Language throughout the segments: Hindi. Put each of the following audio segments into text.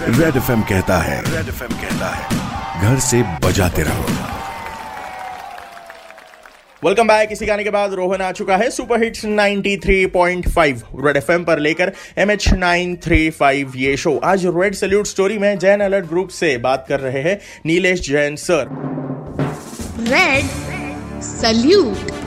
रेड एफ़ कहता है रेड एफ़ कहता है घर से बजाते रहो। वेलकम बैक इसी गाने के बाद रोहन आ चुका है सुपर हिट्स 93.5 रेड एफएम पर लेकर M H nine three five ये शो आज रेड सल्यूट स्टोरी में जैन अलर्ट ग्रुप से बात कर रहे हैं Nilesh Jain sir. Red salute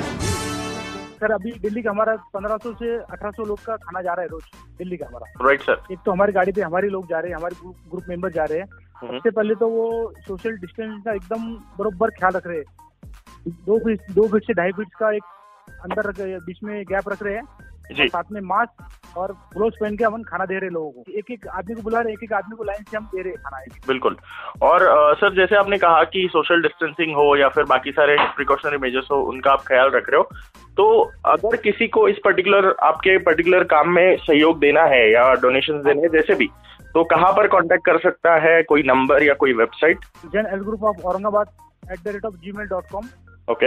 sir अभी दिल्ली का हमारा 1500 से 1800 लोग का खाना जा रहा है रोज दिल्ली का हमारा। राइट सर एक तो हमारी गाड़ी पे हमारे लोग जा रहे हैं हमारे ग्रुप मेंबर जा रहे हैं। हम्म। सबसे पहले तो वो सोशल डिस्टेंस का एकदम बरोबर ख्याल रख रहे हैं। दो फीट दो फीट से ढाई फीट का एक अंदर बीच में गैप रख रहे हैं। और साथ में मास्क और ग्लोव्स पहन के हम खाना दे रहे लोगों को। एक एक आदमी को बुला रहे एक एक आदमी को लाइन से हम दे रहे खाना बिल्कुल। और अ, सर जैसे आपने कहा कि सोशल डिस्टेंसिंग हो या फिर बाकी सारे प्रिकॉशनरी मेजर्स हो उनका आप ख्याल रख रहे हो तो अगर किसी को इस पर्टिकुलर आपके पर्टिकुलर काम में सहयोग देना है या डोनेशन देने हैं जैसे भी तो कहाँ पर कांटेक्ट कर सकता है कोई नंबर या कोई website Jain L group of Aurangabad at the rate of G mail dot com okay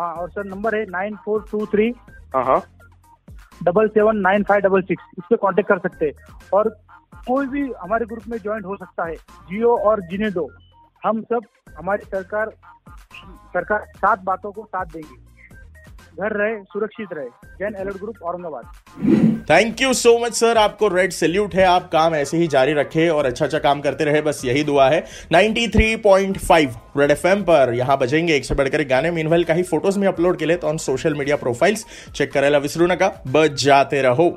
हाँ और सर नंबर है नाइन फोर टू थ्री हाँ हाँ। Double seven nine five double six इस पर कॉन्टेक्ट कर सकते हैं। और कोई भी हमारे ग्रुप में ज्वाइन हो सकता है जियो और जीने दो हम सब, हमारी सरकार सरकार सात बातों को साथ देंगे। घर रहे, सुरक्षित रहे। Jain alert group Aurangabad. Thank you so much sir आपको रेड सल्यूट है, आप काम ऐसे ही जारी रखे और अच्छा अच्छा काम करते रहे, बस यही दुआ है। 93.5 रेड एफएम पर यहाँ बजेंगे। एक से बढ़कर गाने मीनवेल काही फ़ोटोज़ मी अपलोड केलेत on social media profiles check करायला विसरू नका। बजाते रहो।